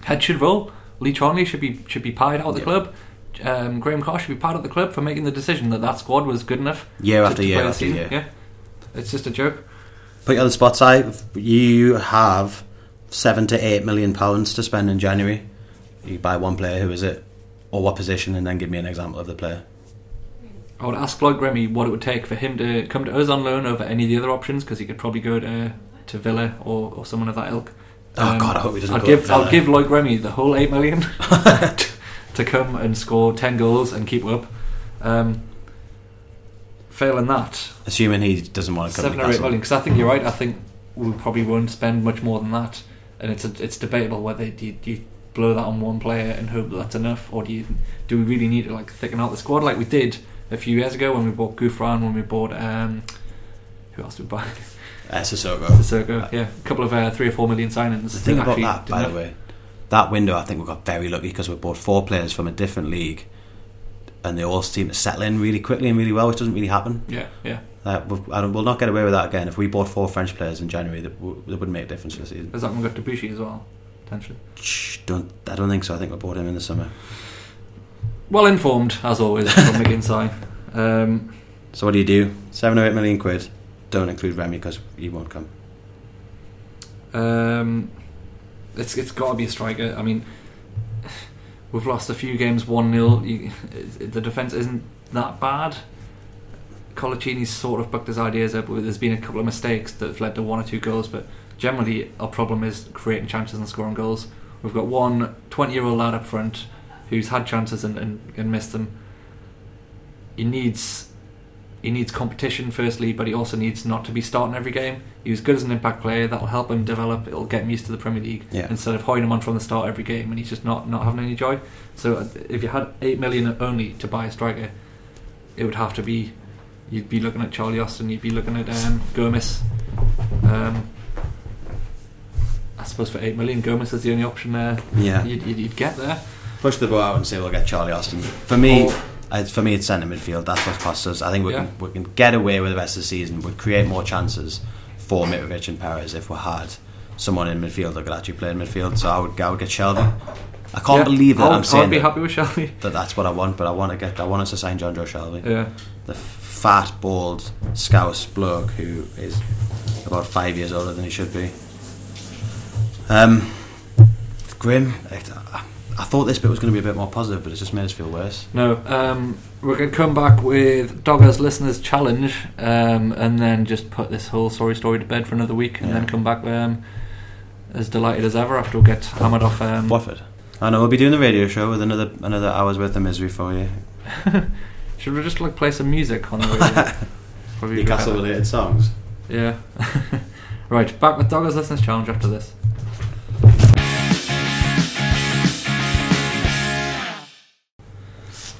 Head should roll. Lee Charnley should be should be pied out of the Yeah. club. Um, Graham Carr should be pied out of the club for making the decision that that squad was good enough. Year after to year after season. year. Yeah, it's just a joke. Put you on the spot side. You have seven to eight million pounds to spend in January. You buy one player. Who is it, or what position, and then give me an example of the player. I would ask Loic Remy what it would take for him to come to us on loan over any of the other options because he could probably go to to Villa or, or someone of that ilk. Oh, God, I hope he doesn't I'd go give. I'll give Loic Remy the whole eight million to, come and score ten goals and keep up. Um, failing that, Assuming he doesn't want to come. seven to or eight Newcastle. Because I think you're right. I think we probably won't spend much more than that, and it's a, it's debatable whether you, you blow that on one player and hope that that's enough, or do you do we really need to like thicken out the squad like we did a few years ago when we bought Gouffran, when we bought um, who else did we buy? Uh, Sissoko. Sissoko. Yeah, a couple of uh, three or four million signings. The thing about that, by the way, that window, I think we got very lucky because we bought four players from a different league, and they all seem to settle in really quickly and really well, which doesn't really happen. Yeah, yeah. Uh, we've- I don't, we'll not get away with that again. If we bought four French players in January, that, w- that wouldn't make a difference for the season. Has that one got Debuchy as well? Potentially. Shh, don't, I don't think so. I think we bought him in the summer. Well informed, as always, from McGinsey. Um, So what do you do? Seven or eight million quid. Don't include Remy because he won't come. Um, it's it's got to be a striker. I mean, we've lost a few games one 0 The defense isn't that bad. Coloccini's sort of bucked his ideas up. but There's been a couple of mistakes that have led to one or two goals, but generally our problem is creating chances and scoring goals. We've got one 20 year old lad up front who's had chances and, and, and missed them. He needs he needs competition firstly, but he also needs not to be starting every game. He was good as an impact player. That'll help him develop. It'll get him used to the Premier League Yeah. instead of holding him on from the start every game, and he's just not not having any joy. So uh, if you had eight million only to buy a striker, it would have to be you'd be looking at Charlie Austin, you'd be looking at um, Gomez. Um, I suppose for eight million, Gomez is the only option there. Yeah. You'd, you'd, you'd get there. Push the boat out and say we'll get Charlie Austin. For me, I, for me, it's centre midfield. That's what costs us. I think we Yeah. can we can get away with the rest of the season. We'd create more chances for Mitrovic and Perez if we had someone in midfield that could actually play in midfield. So I would, I would get Shelvey. I can't Yeah, believe that I'd, I'm saying I'd be that, happy with Shelvey. that that's what I want, but I want to get I want us to sign Jonjo Shelvey, Yeah. the fat, bald, scouse bloke who is about five years older than he should be. Um, grim. I, I thought this bit was going to be a bit more positive, but it's just made us feel worse. No, um, we're going to come back with Doggers Listeners Challenge um, and then just put this whole sorry story to bed for another week and Yeah. then come back um, as delighted as ever after we get hammered off. Um, Watford. I know we'll be doing the radio show with another another hour's worth of misery for you. Should we just like play some music on the radio? Probably Newcastle better. related songs. Yeah. right, back with Doggers Listeners Challenge after this.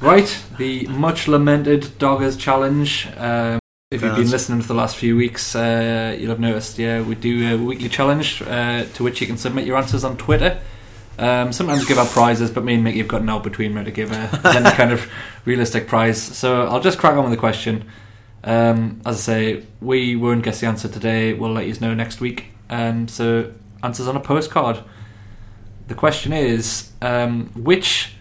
Right, the much lamented Doggers Challenge. Um, if you've been listening for the last few weeks, uh, you'll have noticed. Yeah, we do a weekly challenge uh, to which you can submit your answers on Twitter. Um, sometimes give out prizes, but me and Mickey have got now between me to give a, any kind of realistic prize. So I'll just crack on with the question. Um, as I say, we won't guess the answer today. We'll let you know next week. Um, so answers on a postcard. The question is, um, which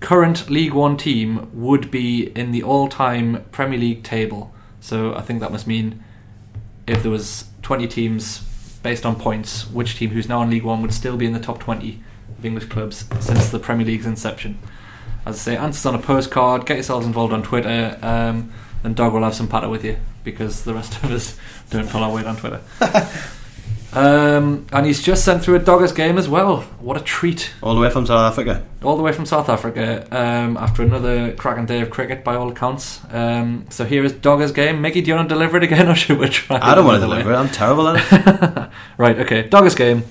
current League One team would be in the all-time Premier League table? So I think that must mean if there was 20 teams based on points, which team who's now in League One would still be in the top 20 of English clubs since the Premier League's inception? As I say, answers on a postcard. Get yourselves involved on Twitter, um, and Dog will have some patter with you because the rest of us don't pull our weight on Twitter. um, and he's just sent through a Doggers game as well. What a treat! All the way from South Africa. all the way from South Africa um, after another cracking day of cricket by all accounts. Um, so here is Doggers game. Mickey, do you want to deliver it again or should we try? I don't want to deliver way? it. I'm terrible at it. Right, okay. Doggers game.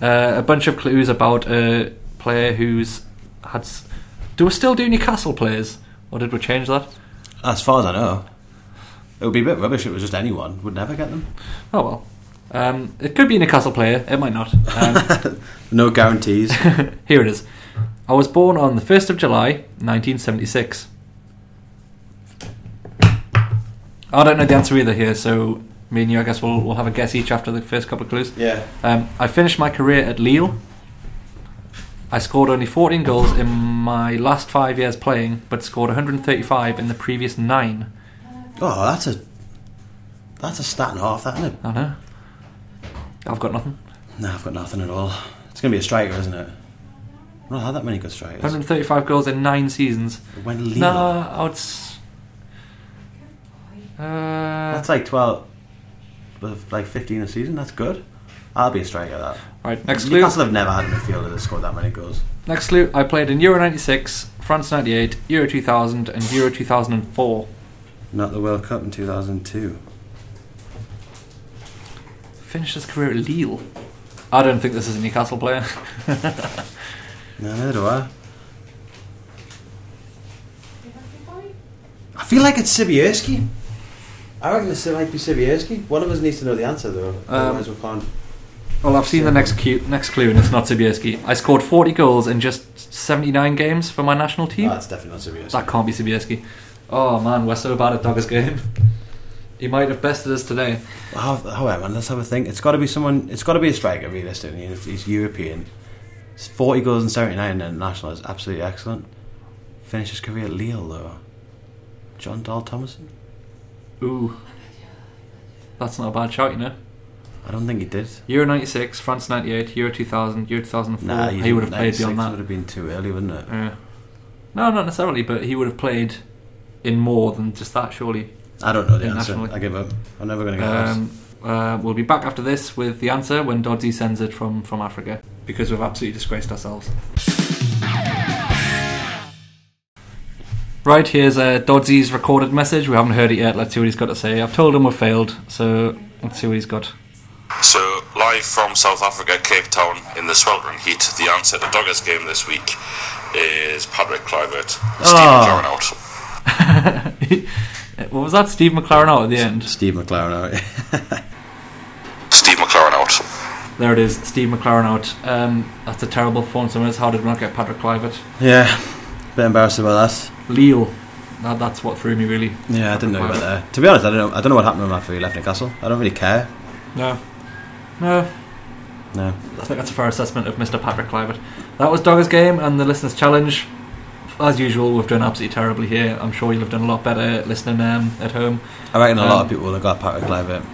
Uh, a bunch of clues about a player who's had. s- Do we still do Newcastle players? Or did we change that? as far as I know, it would be a bit rubbish if it was just anyone. Would never get them. Oh well. Um, it could be a Newcastle player, it might not. Um, No guarantees. here it is. I was born on the 1st of July, 1976. I don't know the answer either here, so me and you, I guess, we'll, we'll have a guess each after the first couple of clues. yeah. Um, I finished my career at Lille. I scored only 14 goals in my last five years playing, but scored 135 in the previous nine. Oh, that's a that's a stat and a half, that isn't it? I know. I've got nothing. No, I've got nothing at all. It's going to be a striker, isn't it? I've not had that many good strikers. 135 goals in nine seasons. When. No, I would. s- Uh, That's like 12, with like 15 a season. That's good. I'll be a striker. That. right, next clue. Newcastle have never had a midfielder that scored that many goals. Next clue. I played in Euro 96, France 98, Euro 2000, and Euro 2004. Not the World Cup in 2002. Finished his career at Lille. I don't think this is a Newcastle player. No, neither do I. I feel like it's Sibierski. I reckon it might be Sibierski. One of us needs to know the answer though. Otherwise um, we can't. Well, I've seen the next clue, next clue, and it's not Sibierski. I scored 40 goals in just 79 games for my national team. Oh, that's definitely not Sibierski. that can't be Sibierski. Oh man, we're so bad at Doggers game. He might have bested us today. Oh, oh, How, however, let's have a think. It's got to be someone. It's got to be a striker, realistically. and he's European, It's forty goals and seventy nine international is absolutely excellent. Finished his career at Lille though. Jon Dahl Tomasson. Ooh, that's not a bad shot, you know. I don't think he did. Euro 96, France 98, Euro 2000, Euro 2004. Nah, he would have played 96 beyond Would that. have been too early, wouldn't it? Yeah. No, not necessarily, but he would have played in more than just that, surely. I don't know the answer. Internationally. I give up. I'm never going to get lost. Um, uh, we'll be back after this with the answer when Doddsy sends it from, from Africa because we've absolutely disgraced ourselves. Right, here's uh, Dodsy's recorded message. We haven't heard it yet. Let's see what he's got to say. I've told him we've failed, so let's see what he's got. So, live from South Africa, Cape Town, in the sweltering heat, the answer to Doggers game this week is Patrick Kluivert. Steve Oh. McClaren out. what was that? Steve McClaren out at the end. Steve McClaren out. Steve McClaren out. There it is, Steve McClaren out. Um, that's a terrible phone. from us. How did we not get Patrick Kluivert? yeah, a bit embarrassed about that. Lille. That, that's what threw me really. Yeah, I didn't know about that. To be honest, I don't know. I don't know what happened to him after he left Newcastle. I don't really care. No. No, No. I think that's a fair assessment of Mr. Patrick Kluivert. That was Doggers Game and the Listeners' Challenge. As usual, we've done absolutely terribly here. I'm sure you'll have done a lot better listening um, at home. I reckon a lot Um, of people will have got Patrick Kluivert.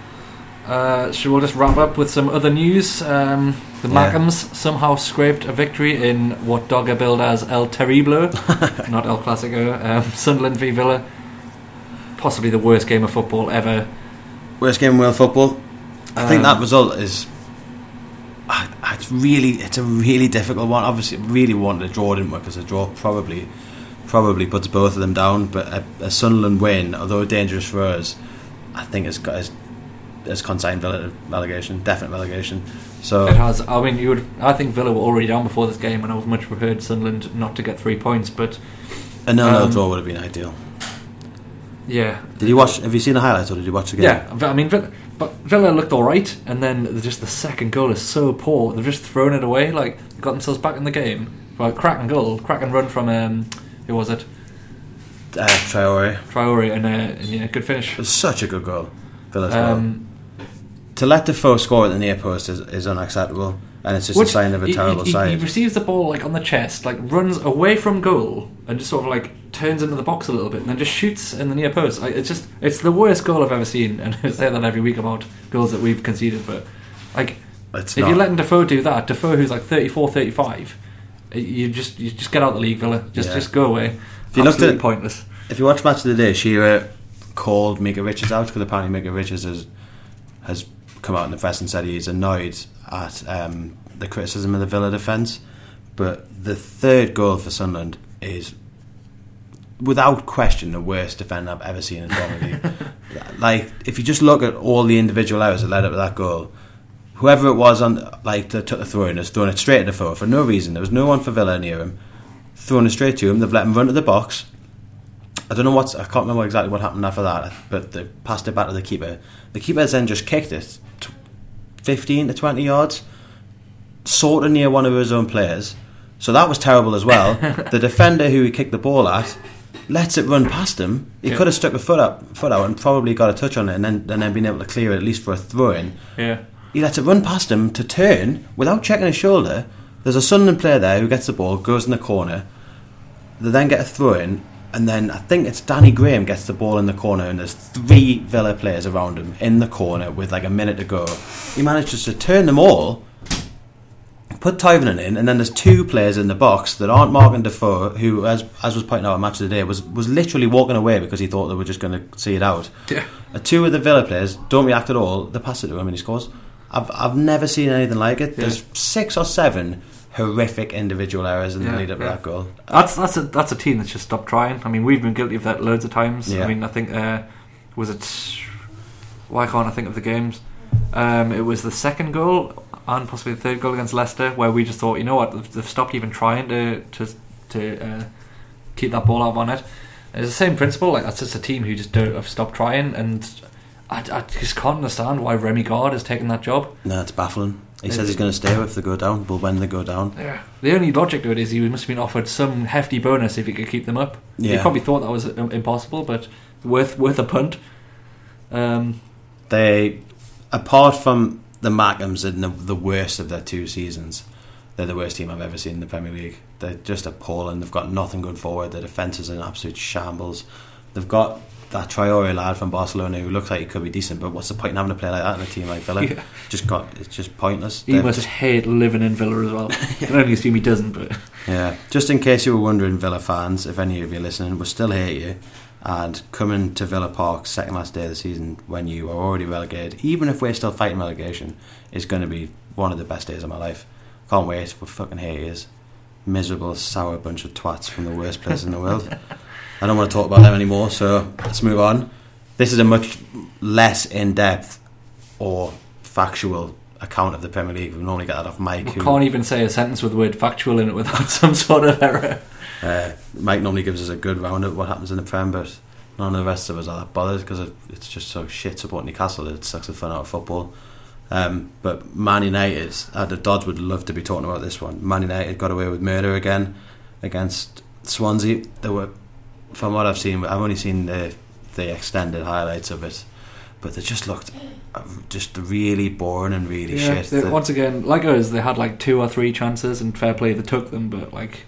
Uh, should we'll just wrap up with some other news? Um, the Yeah. Mackems somehow scraped a victory in what Dogger billed as El Terrible, not El Clasico. Um, Sunderland v Villa. Possibly the worst game of football ever. Worst game in world football. I think Um, that result is. I- It's really, it's a really difficult one. Obviously, really wanted a draw, didn't we? Because a draw probably, probably puts both of them down. But a, a Sunderland win, although dangerous for us, I think it's got has consigned Villa relegation, definite relegation. So It has. I mean, you would. I think Villa were already down before this game, and I would much preferred Sunderland not to get three points. But a nil-nil um, draw would have been ideal. yeah, Did you watch? Have you seen the highlights or did you watch the game? yeah. I mean, Villa, but Villa looked all right, and then just the second goal is so poor. They've just thrown it away. Like they got themselves back in the game. Well, cracking goal, cracking run from um, who was it? Uh, Traore. Traore, and, uh, and yeah, good finish. It was such a good goal. Villa's goal. Um, To let Defoe score at the near post is, is unacceptable, and it's just a sign of a terrible he, he, side. He receives the ball like on the chest, like runs away from goal, and just sort of like turns into the box a little bit, and then just shoots in the near post. Like, it's just it's the worst goal I've ever seen, and I say that every week about goals that we've conceded. But like, It's if not. you're letting Defoe do that, Defoe who's like 34, 35, You just you just get out of the league, Villa. Just Yeah. just go away. If you looked Absolutely at- pointless. If you watch Match of the Day, Shearer called Micah Richards out because apparently Micah Richards has, has come out in the press and said he's annoyed at um, the criticism of the Villa defence. But the third goal for Sunderland is, without question, the worst defender I've ever seen in the Premier League. like, if you just look at all the individual errors that led up to that goal, whoever it was on like that took the throw in has thrown it straight at the foot for no reason. There was no one for Villa near him. Thrown it straight to him. They've let him run to the box. I don't know what's. I can't remember exactly what happened after that, but they passed it back to the keeper. The keeper then just kicked it, t- fifteen to twenty yards, sort of near one of his own players. So that was terrible as well. the defender who he kicked the ball at lets it run past him. He Yeah. could have stuck a foot up, foot out, and probably got a touch on it, and then and then been able to clear it at least for a throw in. Yeah. He lets it run past him to turn without checking his shoulder. There's a Sunderland player there who gets the ball, goes in the corner. They then get a throw in, and then I think it's Danny Graham gets the ball in the corner, and there's three Villa players around him in the corner with like a minute to go. He manages to turn them all, put Tyvonen in, and then there's two players in the box that aren't Mark Defoe, who, as as was pointed out at Match of the Day, was was literally walking away because he thought they were just going to see it out. Yeah. Two of the Villa players don't react at all. They pass it to him and he scores. I've I've never seen anything like it. There's six or seven horrific individual errors in the Yeah, lead up to that goal. That's that's a that's a team that's just stopped trying. I mean, we've been guilty of that loads of times. Yeah. I mean, I think uh, was it? Why can't I think of the games? Um, it was the second goal and possibly the third goal against Leicester, where we just thought, you know what, they've, they've stopped even trying to to to uh, keep that ball out on it. It's the same principle. Like that's just a team who just don't have stopped trying, and I, I just can't understand why Remi Garde has taken that job. No, it's baffling. He says he's going to stay if they go down, but when they go down, Yeah. The only logic to it is he must have been offered some hefty bonus if he could keep them up. He probably thought that was impossible, but worth worth a punt. Um, they, apart from the Mackems in the, the worst of their two seasons, they're the worst team I've ever seen in the Premier League. They're just appalling. They've got nothing good forward. Their defence is in absolute shambles. They've got that Traore lad from Barcelona who looks like he could be decent, but what's the point in having a player like that in a team like Villa? Yeah. Just got it's just pointless. he They're must just- hate living in Villa as well. I can only assume he doesn't, but Yeah, just in case you were wondering, Villa fans, if any of you are listening, we still hate you. And coming to Villa Park, second last day of the season, when you are already relegated, even if we're still fighting relegation, is going to be one of the best days of my life. Can't wait. We fucking hate you. Miserable, sour bunch of twats from the worst place in the world. I don't want to talk about them anymore, so let's move on. This is a much less in depth or factual account of the Premier League. We normally get that off Mike. we who- can't even say a sentence with the word factual in it without some sort of error. Uh, Mike normally gives us a good round of what happens in the Prem, but none of the rest of us are that bothered because it's just so shit supporting Newcastle. It sucks the fun out of football. Um, but Man United, uh, the Dodds would love to be talking about this one. Man United got away with murder again against Swansea. There were, from what I've seen, I've only seen the the extended highlights of it, but they just looked uh, just really boring and really Yeah, shit. they- The- once again, like us, they had like two or three chances, and fair play, they took them. But like,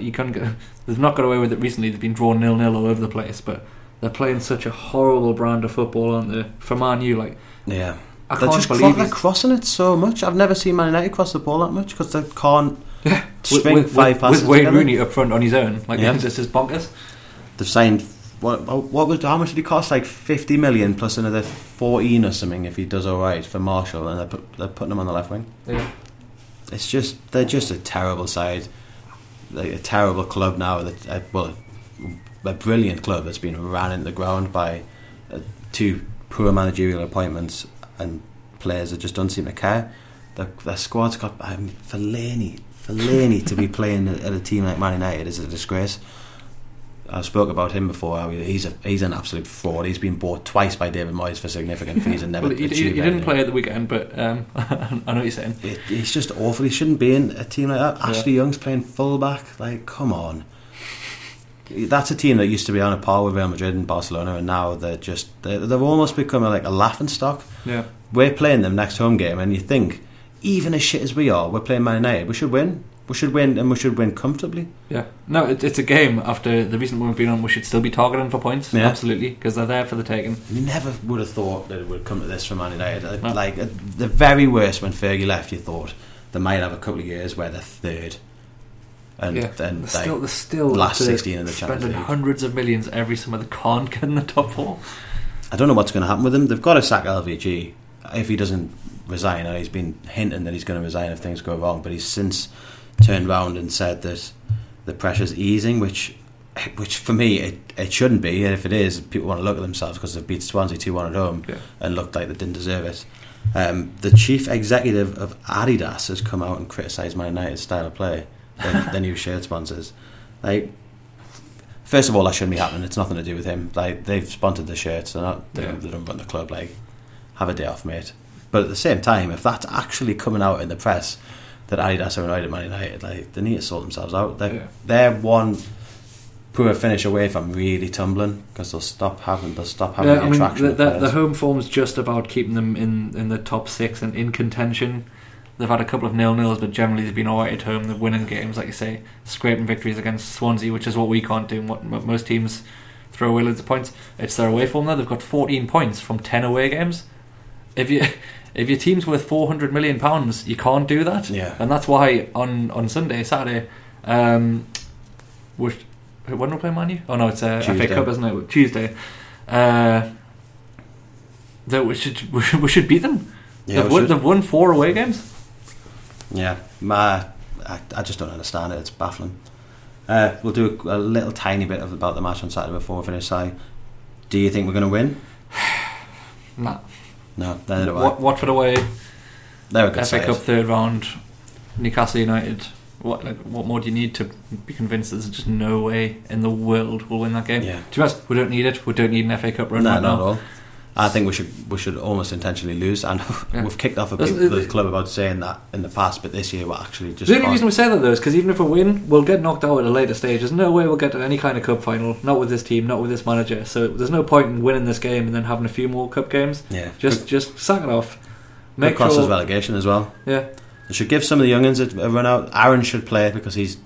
you can't get. They've not got away with it recently. They've been drawn nil nil all over the place. But they're playing such a horrible brand of football, aren't they? For Man U, like yeah. I they're can't just cro- they're crossing it so much. I've never seen Man United cross the ball that much because they can't yeah. string with, five with, passes with Wayne together. Rooney up front on his own. Like Yeah. this is bonkers. They've signed what? What was how much did he cost? Like fifty million plus another fourteen or something if he does all right for Martial, and they're, put, they're putting him on the left wing. Yeah. It's just they're just a terrible side, like a terrible club now. That uh, well, a brilliant club that's been ran into the ground by uh, two poor managerial appointments and players that just don't seem to care. Their, their squad's got um, Fellaini. Fellaini to be playing at a team like Man United is a disgrace. I've spoke about him before. He's a he's an absolute fraud. He's been bought twice by David Moyes for significant fees and never Well, he, he, he didn't play at the weekend, but um, I know what you're saying. It, it's just awful. He shouldn't be in a team like that. Ashley Young's playing fullback. Like, come on. That's a team that used to be on a par with Real Madrid and Barcelona, and now they're just they're, they've almost become like a laughing stock. Yeah. We're playing them next home game, and you think, even as shit as we are, we're playing Man United. We should win. We should win, and we should win comfortably. Yeah, no, it, it's a game. After the recent one we've been on, we should still be targeting for points. Yeah. Absolutely, because they're there for the taking. Never would have thought that it would come to this from Man United. No. Like at the very worst, when Fergie left, you thought they might have a couple of years where they're third. and Yeah, then they're still, they're still last 16 in the Champions spending League. hundreds of millions every summer. They can't get in the top four. I don't know what's going to happen with them. They've got to sack LVG if he doesn't resign. And he's been hinting that he's going to resign if things go wrong. But he's since turned round and said that the pressure's easing, which, which for me it, it shouldn't be. And if it is, people want to look at themselves because they've beat Swansea two one at home Yeah. and looked like they didn't deserve it. Um, the chief executive of Adidas has come out and criticised Man United's style of play, their, their new shirt sponsors. Like, first of all, that shouldn't be happening. It's nothing to do with him. Like they've sponsored the shirts. They're not. They, Yeah. don't, they don't run the club. Like, have a day off, mate. But at the same time, if that's actually coming out in the press that Adidas are annoyed at Man United, like they need to sort themselves out. They're, Yeah. they're one poor finish away from really tumbling because they'll stop having they'll stop having Yeah, the I mean, attraction. the, the, the home form's just about keeping them in, in the top six and in contention. They've had a couple of nil nils, but generally they've been alright at home. They're winning games, like you say, scraping victories against Swansea, which is what we can't do. and What most teams throw away loads of points. It's their away form. Though they've got 14 points from 10 away games. If you if your team's worth 400 million pounds, you can't do that. Yeah. and that's why on on Sunday, Saturday, um, which when we playing Man U? Oh no, it's uh, FA Cup, isn't it? Tuesday. Uh, that we should we should, we should beat them. Yeah, they've, won, they've won four away games. Yeah, my, I, I just don't understand it. It's baffling. Uh, we'll do a, a little tiny bit of about the match on Saturday before we finish. Si, do you think we're going to win? Nah. No, neither do I. Wat- Watford away, They're a good FA side. Cup third round, Newcastle United. What like what more do you need to be convinced? There's just no way in the world we'll win that game. Yeah. To be honest, we don't need it. We don't need an FA Cup run No, right not at now. all. I think we should we should almost intentionally lose, and Yeah. we've kicked off a bit the club about saying that in the past, but this year we're actually just. The only can't. reason we say that though is because even if we win, we'll get knocked out at a later stage. There's no way we'll get to any kind of cup final. Not with this team, not with this manager. So there's no point in winning this game and then having a few more cup games. yeah, Just just sack it off. make cost sure. us relegation as well. Yeah, They should give some of the youngins a, a run out. Aaron should play because he's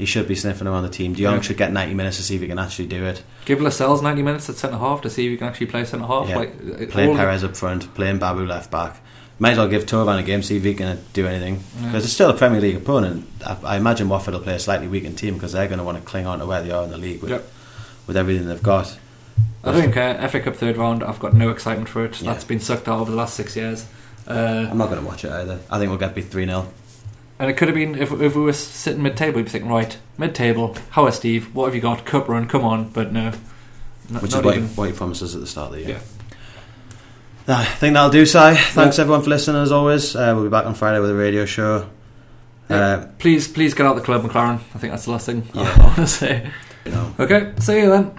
he should be sniffing around the team. De Jong Yeah. should get ninety minutes to see if he can actually do it. give Lascelles 90 minutes at centre half to see if he can actually play centre half. Yeah. Like uh, Playing Perez up front, playing Mbabu left back. Might as well give Thauvin a game, to see if he can do anything. Yeah. Because it's still a Premier League opponent. I, I imagine Watford will play a slightly weakened team because they're going to want to cling on to where they are in the league with, Yep. with everything they've got. I don't care. FA Cup third round. I've got no excitement for it. Yeah. That's been sucked out over the last six years. Uh, I'm not going to watch it either. I think we'll get beat 3 0. And it could have been if, if we were sitting mid-table, we'd be thinking, right, mid-table. how are Steve? What have you got? Cup run? Come on, but no. Not, Which not is what he, what he promised us at the start of the year. Yeah. I think that'll do, Si. Thanks everyone for listening as always. Uh, we'll be back on Friday with a radio show. Uh, Please, please get out the club, McClaren. I think that's the last thing Yeah. I want to say. you know. Okay, see you then.